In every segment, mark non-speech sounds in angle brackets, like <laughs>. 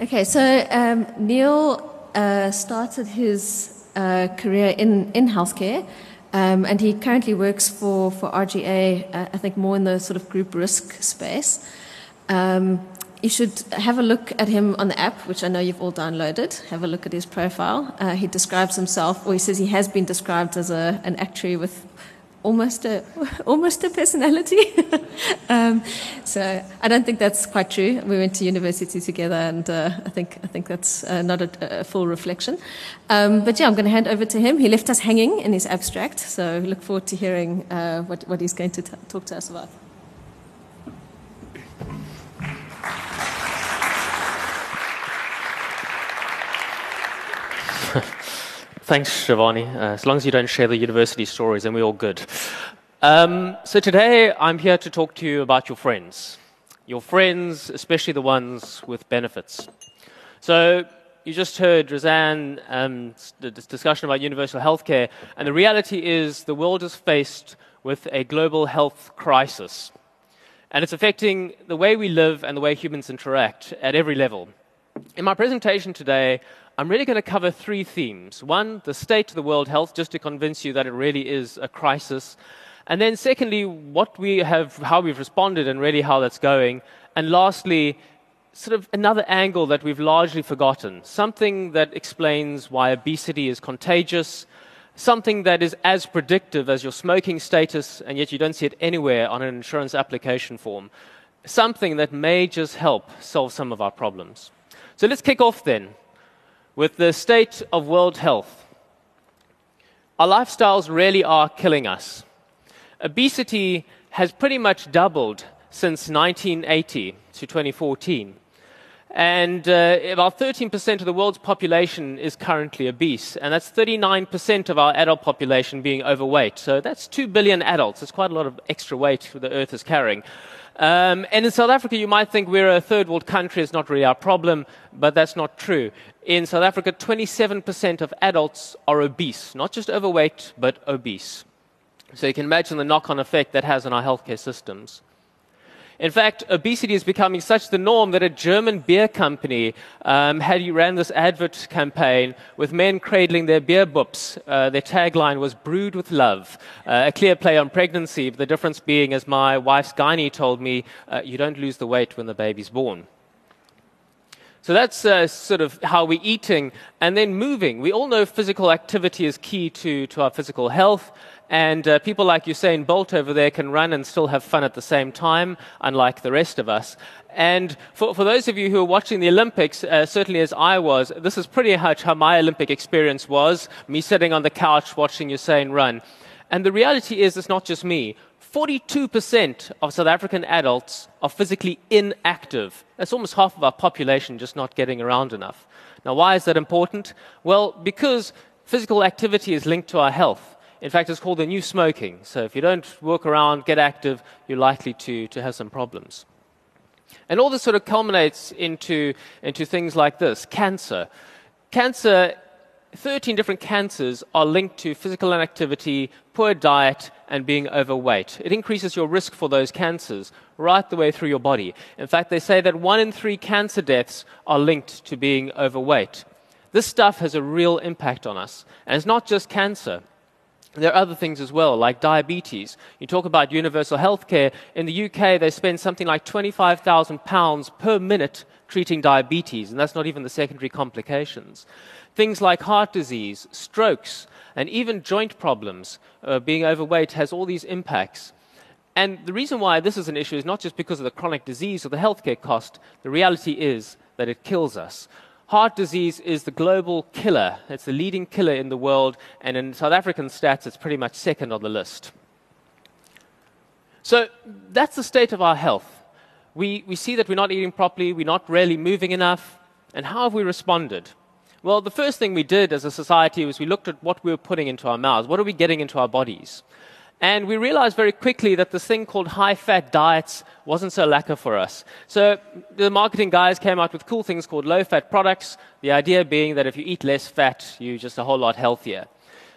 Okay, so um, Neil uh, started his uh, career in, in healthcare, um, and he currently works for, for RGA, uh, I think more in the sort of group risk space. Um, you should have a look at him on the app, which I know you've all downloaded. Have a look at his profile. Uh, he describes himself, or he says he has been described as a, an actuary with almost a <laughs> almost a personality. <laughs> um, so I don't think that's quite true. We went to university together, and uh, I think I think that's uh, not a, a, full reflection. Um, but yeah, I'm going to hand over to him. He left us hanging in his abstract, so look forward to hearing uh, what what he's going to t- talk to us about. <laughs> Thanks, Shivani. Uh, as long as you don't share the university stories, then we're all good. Um, so today, I'm here to talk to you about your friends. Your friends, especially the ones with benefits. So you just heard Razan um, the discussion about universal healthcare, and the reality is the world is faced with a global health crisis. And it's affecting the way we live and the way humans interact at every level. In my presentation today, I'm really going to cover three themes. One, the state of the world health, just to convince you that it really is a crisis. And then, secondly, what we have, how we've responded, and really how that's going. And lastly, sort of another angle that we've largely forgotten something that explains why obesity is contagious, something that is as predictive as your smoking status, and yet you don't see it anywhere on an insurance application form. Something that may just help solve some of our problems. So let's kick off then with the state of world health. Our lifestyles really are killing us. Obesity has pretty much doubled since 1980 to 2014. And uh, about 13% of the world's population is currently obese, and that's 39% of our adult population being overweight. So that's 2 billion adults. It's quite a lot of extra weight the Earth is carrying. Um, and in South Africa, you might think we're a third world country, it's not really our problem, but that's not true. In South Africa, 27% of adults are obese, not just overweight, but obese. So you can imagine the knock on effect that has on our healthcare systems. In fact, obesity is becoming such the norm that a German beer company um, had ran this advert campaign with men cradling their beer bups. Uh, their tagline was "Brewed with Love," uh, a clear play on pregnancy. The difference being, as my wife's gynae told me, uh, you don't lose the weight when the baby's born. So that's uh, sort of how we're eating and then moving. We all know physical activity is key to, to our physical health. And uh, people like Usain Bolt over there can run and still have fun at the same time, unlike the rest of us. And for, for those of you who are watching the Olympics, uh, certainly as I was, this is pretty much how my Olympic experience was me sitting on the couch watching Usain run. And the reality is, it's not just me. 42% of South African adults are physically inactive. That's almost half of our population just not getting around enough. Now, why is that important? Well, because physical activity is linked to our health. In fact, it's called the new smoking. So if you don't walk around, get active, you're likely to, to have some problems. And all this sort of culminates into, into things like this cancer. Cancer, 13 different cancers are linked to physical inactivity, poor diet, and being overweight. It increases your risk for those cancers right the way through your body. In fact, they say that one in three cancer deaths are linked to being overweight. This stuff has a real impact on us. And it's not just cancer. There are other things as well, like diabetes. You talk about universal health care. In the UK, they spend something like £25,000 per minute treating diabetes, and that's not even the secondary complications. Things like heart disease, strokes, and even joint problems. Uh, being overweight has all these impacts. And the reason why this is an issue is not just because of the chronic disease or the healthcare cost. The reality is that it kills us. Heart disease is the global killer. It's the leading killer in the world, and in South African stats, it's pretty much second on the list. So that's the state of our health. We, we see that we're not eating properly, we're not really moving enough, and how have we responded? Well, the first thing we did as a society was we looked at what we were putting into our mouths. What are we getting into our bodies? And we realized very quickly that this thing called high fat diets wasn't so lekker for us. So the marketing guys came out with cool things called low fat products, the idea being that if you eat less fat, you're just a whole lot healthier.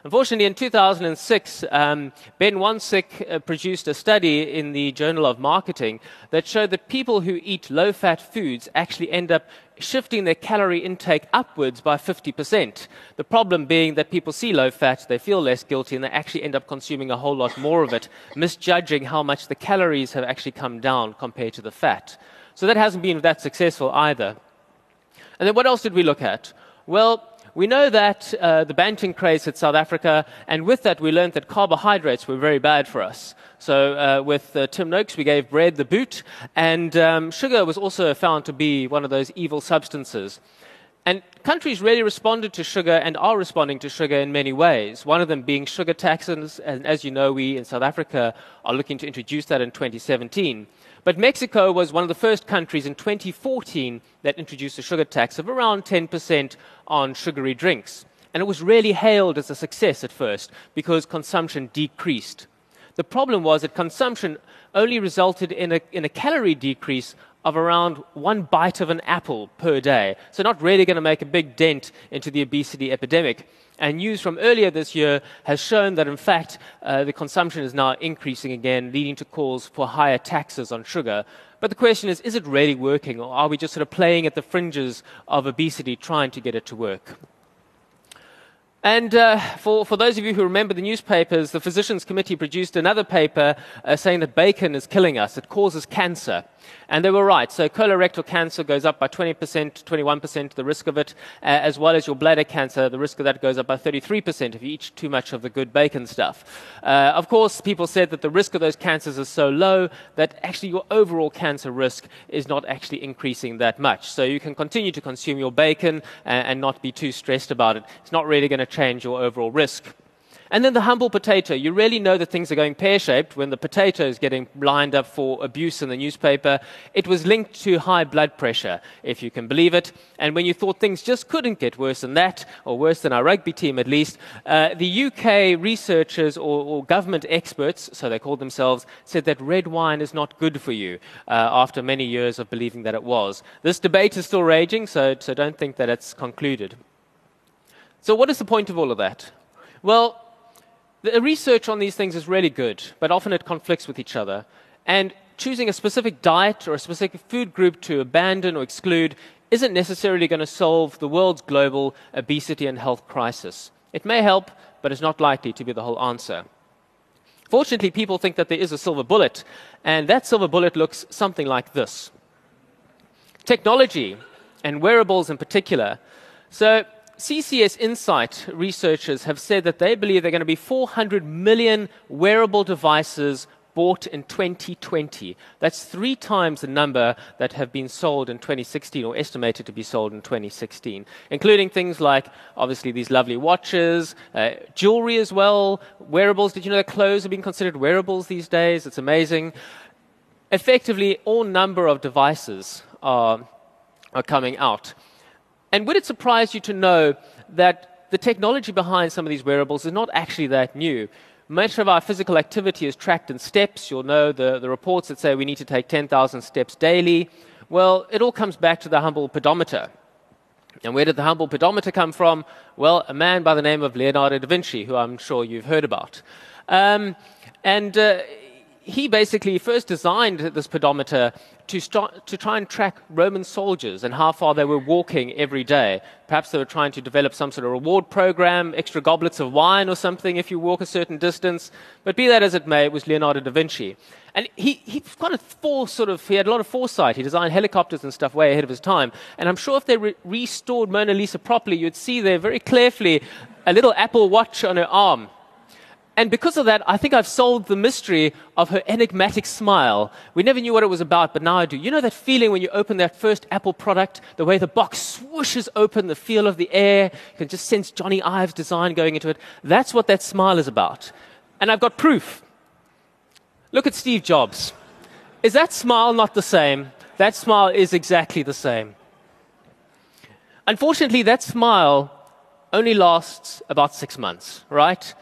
Unfortunately, in 2006, um, Ben Wansink uh, produced a study in the Journal of Marketing that showed that people who eat low fat foods actually end up shifting their calorie intake upwards by 50%. The problem being that people see low fat, they feel less guilty, and they actually end up consuming a whole lot more of it, misjudging how much the calories have actually come down compared to the fat. So that hasn't been that successful either. And then what else did we look at? Well, we know that uh, the Banting craze hit South Africa, and with that, we learned that carbohydrates were very bad for us. So, uh, with uh, Tim Noakes, we gave bread the boot, and um, sugar was also found to be one of those evil substances. And countries really responded to sugar and are responding to sugar in many ways. One of them being sugar taxes, and as you know, we in South Africa are looking to introduce that in 2017. But Mexico was one of the first countries in 2014 that introduced a sugar tax of around 10% on sugary drinks. And it was really hailed as a success at first because consumption decreased. The problem was that consumption only resulted in a, in a calorie decrease of around one bite of an apple per day. So, not really going to make a big dent into the obesity epidemic. And news from earlier this year has shown that, in fact, uh, the consumption is now increasing again, leading to calls for higher taxes on sugar. But the question is is it really working, or are we just sort of playing at the fringes of obesity, trying to get it to work? And uh, for, for those of you who remember the newspapers, the Physicians Committee produced another paper uh, saying that bacon is killing us. It causes cancer. And they were right. So colorectal cancer goes up by 20%, 21%, the risk of it, uh, as well as your bladder cancer, the risk of that goes up by 33% if you eat too much of the good bacon stuff. Uh, of course, people said that the risk of those cancers is so low that actually your overall cancer risk is not actually increasing that much. So you can continue to consume your bacon and, and not be too stressed about it. It's not really going to change your overall risk. And then the humble potato. You really know that things are going pear shaped when the potato is getting lined up for abuse in the newspaper. It was linked to high blood pressure, if you can believe it. And when you thought things just couldn't get worse than that, or worse than our rugby team at least, uh, the UK researchers or, or, government experts, so they called themselves, said that red wine is not good for you uh, after many years of believing that it was. This debate is still raging, so, so don't think that it's concluded. So, what is the point of all of that? Well, the research on these things is really good, but often it conflicts with each other. And choosing a specific diet or a specific food group to abandon or exclude isn't necessarily going to solve the world's global obesity and health crisis. It may help, but it's not likely to be the whole answer. Fortunately, people think that there is a silver bullet, and that silver bullet looks something like this technology, and wearables in particular. So, CCS Insight researchers have said that they believe there are going to be 400 million wearable devices bought in 2020. That's three times the number that have been sold in 2016 or estimated to be sold in 2016, including things like obviously these lovely watches, uh, jewelry as well, wearables. Did you know that clothes are being considered wearables these days? It's amazing. Effectively, all number of devices are, are coming out. And would it surprise you to know that the technology behind some of these wearables is not actually that new? Much of our physical activity is tracked in steps. You'll know the, the reports that say we need to take 10,000 steps daily. Well, it all comes back to the humble pedometer. And where did the humble pedometer come from? Well, a man by the name of Leonardo da Vinci, who I'm sure you've heard about. Um, and uh, he basically first designed this pedometer to, start, to try and track Roman soldiers and how far they were walking every day. Perhaps they were trying to develop some sort of reward program, extra goblets of wine or something if you walk a certain distance. But be that as it may, it was Leonardo da Vinci. And he, he kind of fore, sort of, he had a lot of foresight. He designed helicopters and stuff way ahead of his time. And I'm sure if they re- restored Mona Lisa properly, you'd see there very clearly a little Apple Watch on her arm and because of that, I think I've solved the mystery of her enigmatic smile. We never knew what it was about, but now I do. You know that feeling when you open that first Apple product, the way the box swooshes open, the feel of the air, you can just sense Jony Ive's design going into it. That's what that smile is about. And I've got proof. Look at Steve Jobs. Is that smile not the same? That smile is exactly the same. Unfortunately, that smile only lasts about six months, right?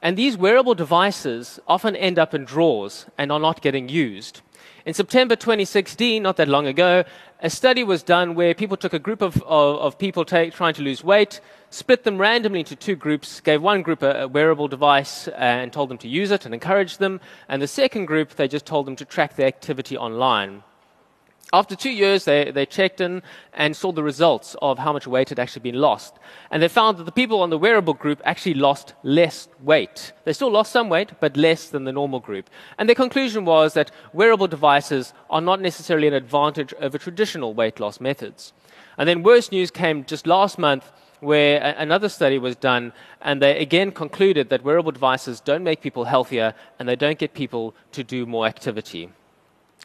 And these wearable devices often end up in drawers and are not getting used. In September 2016, not that long ago, a study was done where people took a group of, of, of people take, trying to lose weight, split them randomly into two groups, gave one group a, a wearable device uh, and told them to use it and encouraged them, and the second group, they just told them to track their activity online. After two years, they, they checked in and saw the results of how much weight had actually been lost. And they found that the people on the wearable group actually lost less weight. They still lost some weight, but less than the normal group. And their conclusion was that wearable devices are not necessarily an advantage over traditional weight loss methods. And then worse news came just last month where another study was done, and they again concluded that wearable devices don't make people healthier and they don't get people to do more activity.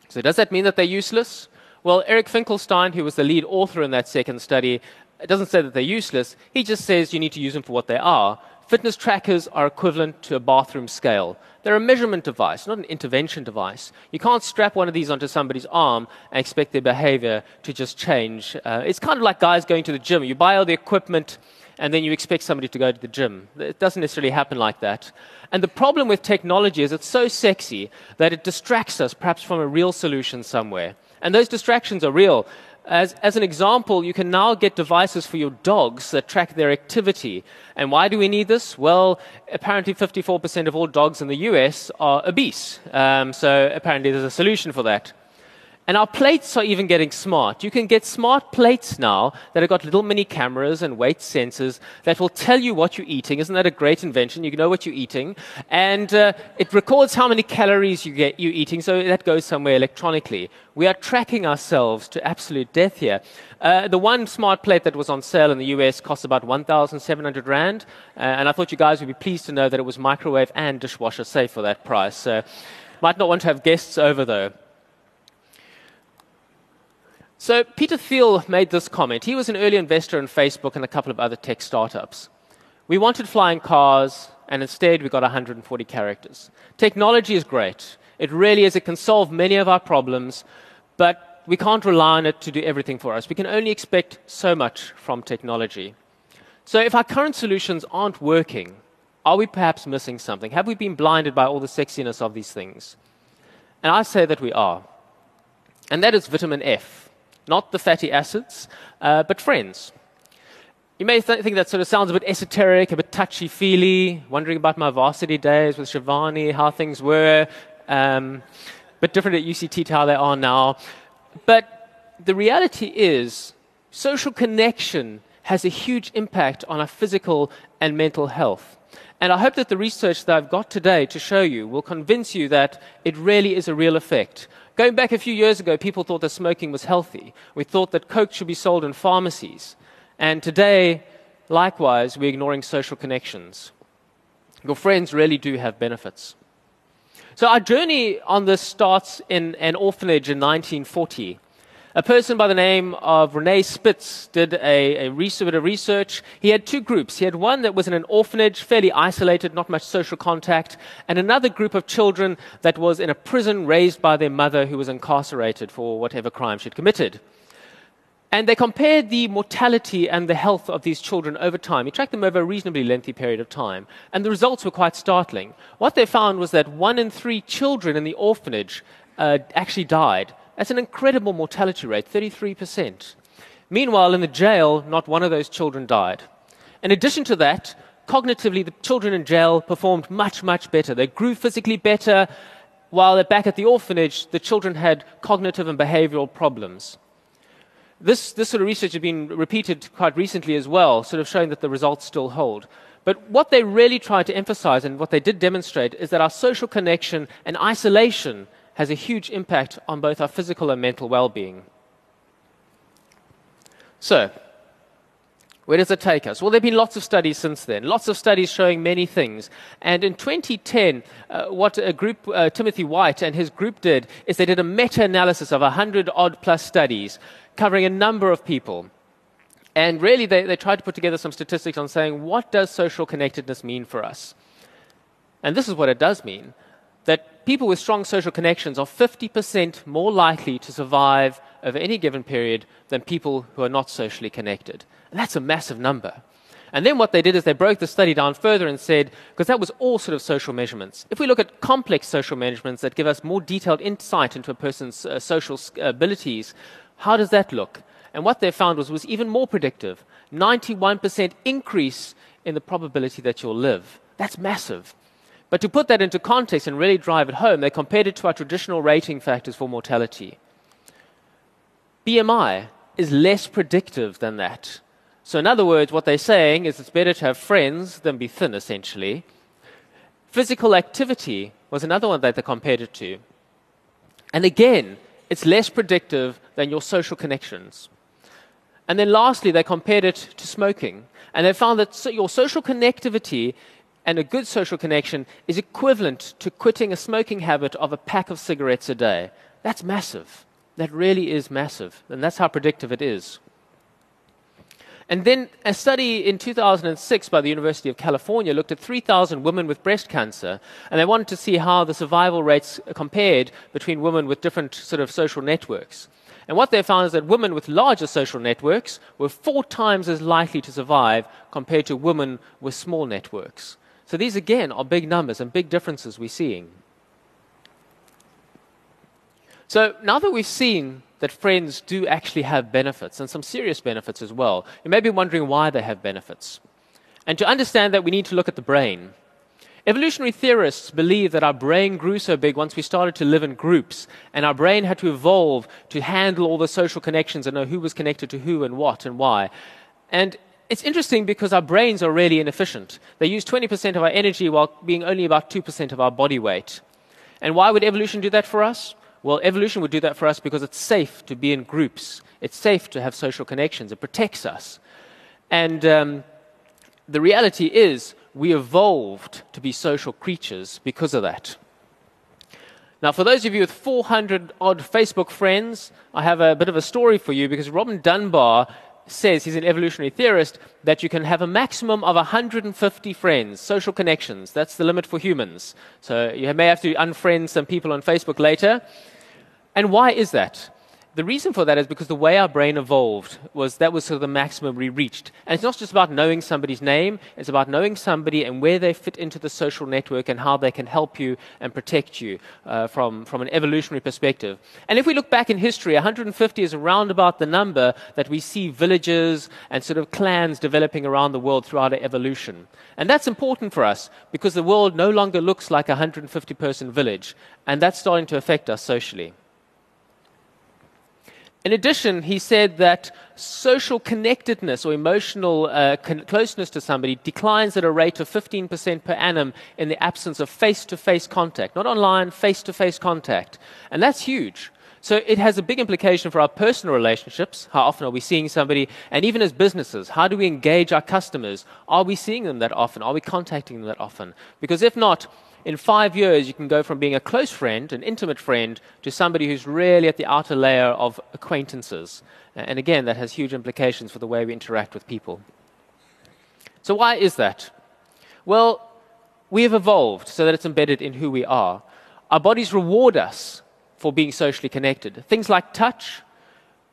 So, does that mean that they're useless? Well, Eric Finkelstein, who was the lead author in that second study, doesn't say that they're useless. He just says you need to use them for what they are. Fitness trackers are equivalent to a bathroom scale. They're a measurement device, not an intervention device. You can't strap one of these onto somebody's arm and expect their behavior to just change. Uh, it's kind of like guys going to the gym. You buy all the equipment and then you expect somebody to go to the gym. It doesn't necessarily happen like that. And the problem with technology is it's so sexy that it distracts us perhaps from a real solution somewhere. And those distractions are real. As, as an example, you can now get devices for your dogs that track their activity. And why do we need this? Well, apparently 54% of all dogs in the US are obese. Um, so apparently there's a solution for that. And our plates are even getting smart. You can get smart plates now that have got little mini cameras and weight sensors that will tell you what you're eating. Isn't that a great invention? You know what you're eating. And uh, it records how many calories you get, you're eating, so that goes somewhere electronically. We are tracking ourselves to absolute death here. Uh, the one smart plate that was on sale in the US cost about 1,700 Rand. Uh, and I thought you guys would be pleased to know that it was microwave and dishwasher safe for that price. So, might not want to have guests over though. So Peter Thiel made this comment. He was an early investor in Facebook and a couple of other tech startups. We wanted flying cars, and instead we got 140 characters. Technology is great. It really is. It can solve many of our problems, but we can't rely on it to do everything for us. We can only expect so much from technology. So if our current solutions aren't working, are we perhaps missing something? Have we been blinded by all the sexiness of these things? And I say that we are. And that is vitamin F not the fatty acids, uh, but friends. You may th- think that sort of sounds a bit esoteric, a bit touchy feely, wondering about my varsity days with Shivani, how things were, um, but different at UCT to how they are now. But the reality is, social connection has a huge impact on our physical and mental health. And I hope that the research that I've got today to show you will convince you that it really is a real effect. Going back a few years ago, people thought that smoking was healthy. We thought that Coke should be sold in pharmacies. And today, likewise, we're ignoring social connections. Your friends really do have benefits. So, our journey on this starts in an orphanage in 1940. A person by the name of Rene Spitz did a, a, research, a research. He had two groups. He had one that was in an orphanage, fairly isolated, not much social contact, and another group of children that was in a prison raised by their mother who was incarcerated for whatever crime she'd committed. And they compared the mortality and the health of these children over time. He tracked them over a reasonably lengthy period of time. And the results were quite startling. What they found was that one in three children in the orphanage uh, actually died that's an incredible mortality rate, 33%. Meanwhile, in the jail, not one of those children died. In addition to that, cognitively, the children in jail performed much, much better. They grew physically better, while they're back at the orphanage, the children had cognitive and behavioral problems. This, this sort of research has been repeated quite recently as well, sort of showing that the results still hold. But what they really tried to emphasize and what they did demonstrate is that our social connection and isolation has a huge impact on both our physical and mental well being. So, where does it take us? Well, there have been lots of studies since then, lots of studies showing many things. And in 2010, uh, what a group, uh, Timothy White and his group did, is they did a meta analysis of 100 odd plus studies covering a number of people. And really, they, they tried to put together some statistics on saying, what does social connectedness mean for us? And this is what it does mean that people with strong social connections are 50% more likely to survive over any given period than people who are not socially connected. And that's a massive number. And then what they did is they broke the study down further and said, because that was all sort of social measurements. If we look at complex social measurements that give us more detailed insight into a person's uh, social abilities, how does that look? And what they found was, was even more predictive 91% increase in the probability that you'll live. That's massive. But to put that into context and really drive it home, they compared it to our traditional rating factors for mortality. BMI is less predictive than that. So, in other words, what they're saying is it's better to have friends than be thin, essentially. Physical activity was another one that they compared it to. And again, it's less predictive than your social connections. And then lastly, they compared it to smoking. And they found that your social connectivity and a good social connection is equivalent to quitting a smoking habit of a pack of cigarettes a day. That's massive. That really is massive. And that's how predictive it is. And then a study in 2006 by the University of California looked at 3,000 women with breast cancer, and they wanted to see how the survival rates compared between women with different sort of social networks. And what they found is that women with larger social networks were four times as likely to survive compared to women with small networks. So these, again, are big numbers and big differences we're seeing. So now that we've seen that friends do actually have benefits, and some serious benefits as well, you may be wondering why they have benefits. And to understand that, we need to look at the brain. Evolutionary theorists believe that our brain grew so big once we started to live in groups, and our brain had to evolve to handle all the social connections and know who was connected to who and what and why. And it's interesting because our brains are really inefficient. They use 20% of our energy while being only about 2% of our body weight. And why would evolution do that for us? Well, evolution would do that for us because it's safe to be in groups. It's safe to have social connections. It protects us. And um, the reality is, we evolved to be social creatures because of that. Now, for those of you with 400 odd Facebook friends, I have a bit of a story for you because Robin Dunbar says, he's an evolutionary theorist, that you can have a maximum of 150 friends, social connections. That's the limit for humans. So you may have to unfriend some people on Facebook later. And why is that? The reason for that is because the way our brain evolved was that was sort of the maximum we reached. And it's not just about knowing somebody's name, it's about knowing somebody and where they fit into the social network and how they can help you and protect you uh, from, from an evolutionary perspective. And if we look back in history, 150 is around about the number that we see villages and sort of clans developing around the world throughout our evolution. And that's important for us because the world no longer looks like a 150 person village, and that's starting to affect us socially. In addition, he said that social connectedness or emotional uh, con- closeness to somebody declines at a rate of 15% per annum in the absence of face to face contact, not online, face to face contact. And that's huge. So it has a big implication for our personal relationships. How often are we seeing somebody? And even as businesses, how do we engage our customers? Are we seeing them that often? Are we contacting them that often? Because if not, in five years, you can go from being a close friend, an intimate friend, to somebody who's really at the outer layer of acquaintances. And again, that has huge implications for the way we interact with people. So, why is that? Well, we have evolved so that it's embedded in who we are. Our bodies reward us for being socially connected. Things like touch,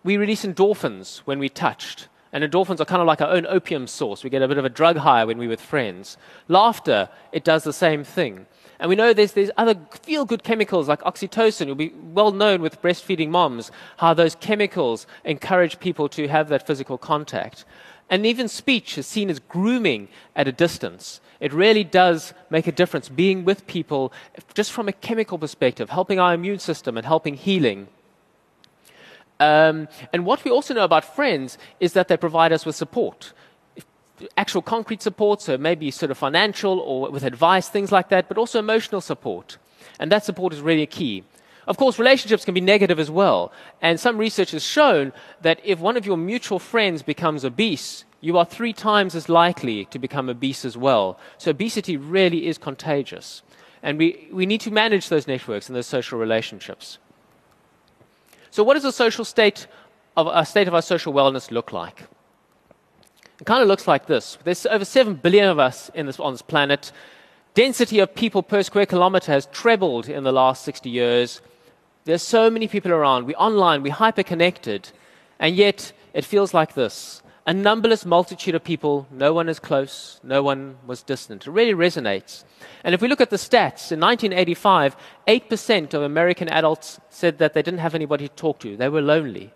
we release endorphins when we touched. And endorphins are kind of like our own opium source. We get a bit of a drug high when we're with friends. Laughter, it does the same thing. And we know there's, there's other feel good chemicals like oxytocin. It'll be well known with breastfeeding moms how those chemicals encourage people to have that physical contact. And even speech is seen as grooming at a distance. It really does make a difference being with people just from a chemical perspective, helping our immune system and helping healing. Um, and what we also know about friends is that they provide us with support actual concrete support, so maybe sort of financial or with advice, things like that, but also emotional support. And that support is really key. Of course, relationships can be negative as well. And some research has shown that if one of your mutual friends becomes obese, you are three times as likely to become obese as well. So obesity really is contagious. And we, we need to manage those networks and those social relationships. So, what does a social state of a state of our social wellness look like? It kind of looks like this. There's over 7 billion of us this, on this planet. Density of people per square kilometer has trebled in the last 60 years. There's so many people around. We're online, we're hyper connected, and yet it feels like this. A numberless multitude of people, no one is close, no one was distant. It really resonates. And if we look at the stats, in 1985, 8% of American adults said that they didn't have anybody to talk to, they were lonely.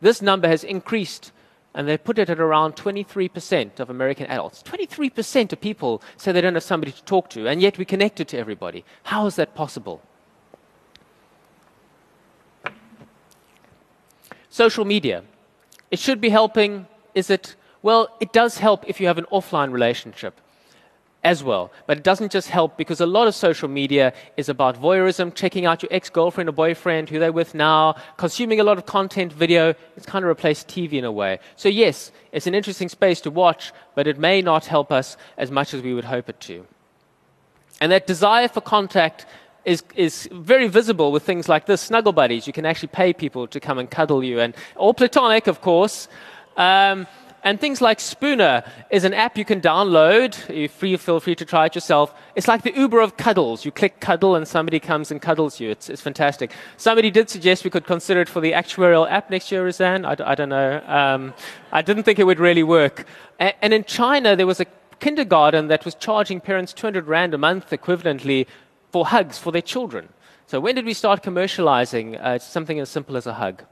This number has increased, and they put it at around 23% of American adults. 23% of people say they don't have somebody to talk to, and yet we connected to everybody. How is that possible? Social media. It should be helping. Is it? Well, it does help if you have an offline relationship as well. But it doesn't just help because a lot of social media is about voyeurism, checking out your ex girlfriend or boyfriend, who they're with now, consuming a lot of content, video. It's kind of replaced TV in a way. So, yes, it's an interesting space to watch, but it may not help us as much as we would hope it to. And that desire for contact is, is very visible with things like this snuggle buddies. You can actually pay people to come and cuddle you, and all platonic, of course. Um, and things like Spooner is an app you can download. You free, feel free to try it yourself. It's like the Uber of cuddles. You click cuddle and somebody comes and cuddles you. It's, it's fantastic. Somebody did suggest we could consider it for the actuarial app next year, Roseanne. I, I don't know. Um, I didn't think it would really work. And, and in China, there was a kindergarten that was charging parents 200 Rand a month equivalently for hugs for their children. So when did we start commercializing uh, something as simple as a hug?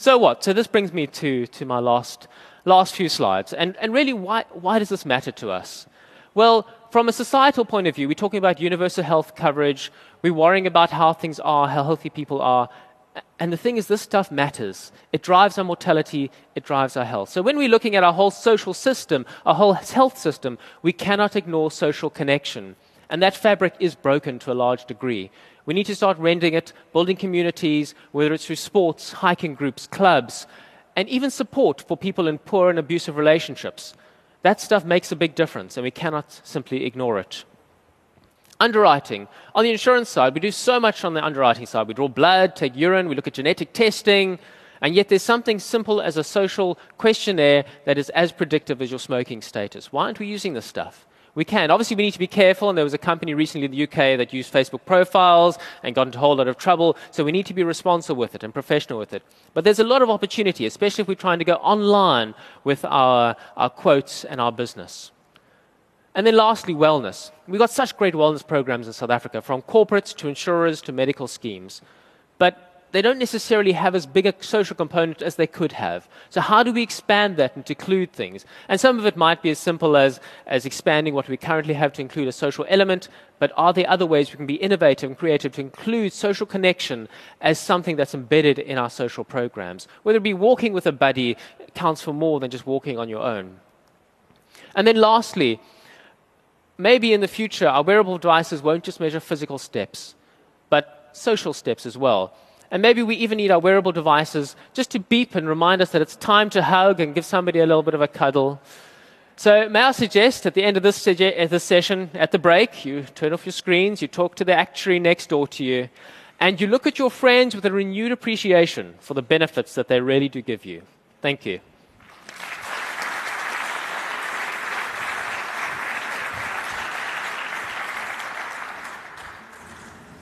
So what? So this brings me to, to my last, last few slides. And, and really, why, why does this matter to us? Well, from a societal point of view, we're talking about universal health coverage. We're worrying about how things are, how healthy people are. And the thing is, this stuff matters. It drives our mortality, it drives our health. So when we're looking at our whole social system, our whole health system, we cannot ignore social connection. And that fabric is broken to a large degree. We need to start rending it, building communities, whether it's through sports, hiking groups, clubs, and even support for people in poor and abusive relationships. That stuff makes a big difference, and we cannot simply ignore it. Underwriting. On the insurance side, we do so much on the underwriting side. We draw blood, take urine, we look at genetic testing, and yet there's something simple as a social questionnaire that is as predictive as your smoking status. Why aren't we using this stuff? We can. Obviously, we need to be careful, and there was a company recently in the UK that used Facebook profiles and got into a whole lot of trouble, so we need to be responsible with it and professional with it. But there's a lot of opportunity, especially if we're trying to go online with our, our quotes and our business. And then lastly, wellness. We've got such great wellness programs in South Africa, from corporates to insurers to medical schemes. But they don't necessarily have as big a social component as they could have. So, how do we expand that and include things? And some of it might be as simple as, as expanding what we currently have to include a social element, but are there other ways we can be innovative and creative to include social connection as something that's embedded in our social programs? Whether it be walking with a buddy counts for more than just walking on your own. And then, lastly, maybe in the future, our wearable devices won't just measure physical steps, but social steps as well. And maybe we even need our wearable devices just to beep and remind us that it's time to hug and give somebody a little bit of a cuddle. So, may I suggest at the end of this, uh, this session, at the break, you turn off your screens, you talk to the actuary next door to you, and you look at your friends with a renewed appreciation for the benefits that they really do give you. Thank you.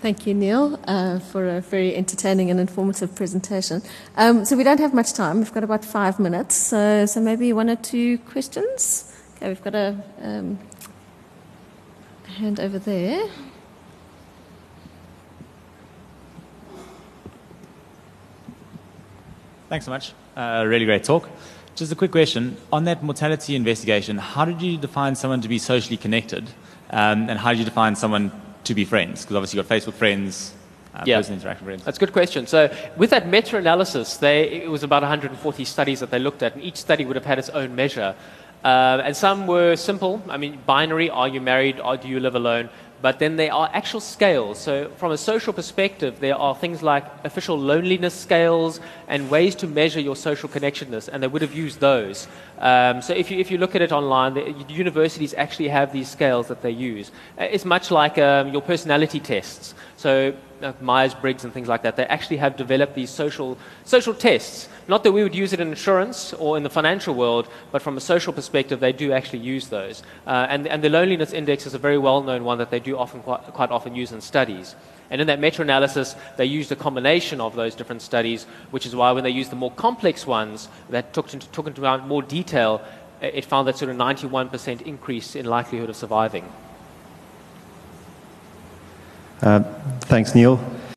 Thank you, Neil, uh, for a very entertaining and informative presentation. Um, so we don't have much time. We've got about five minutes. So, so maybe one or two questions. Okay, we've got a, um, hand over there. Thanks so much. Uh, really great talk. Just a quick question. On that mortality investigation, how did you define someone to be socially connected? Um, and how did you define someone to be friends? Because obviously you've got Facebook friends, uh, yeah. person interaction friends. That's a good question. So with that meta-analysis, they, it was about 140 studies that they looked at, and each study would have had its own measure. Uh, and some were simple. I mean, binary: Are you married? Or do you live alone? But then there are actual scales. So, from a social perspective, there are things like official loneliness scales and ways to measure your social connectedness, and they would have used those. Um, so, if you, if you look at it online, the universities actually have these scales that they use. Uh, it's much like um, your personality tests. So uh, Myers-Briggs and things like that, they actually have developed these social, social tests. Not that we would use it in insurance or in the financial world, but from a social perspective, they do actually use those. Uh, and, and the loneliness index is a very well-known one that they do often, quite, quite often use in studies. And in that meta-analysis, they used a combination of those different studies, which is why when they used the more complex ones that took into, took into account more detail, it found that sort of 91% increase in likelihood of surviving. Uh, thanks, Neil.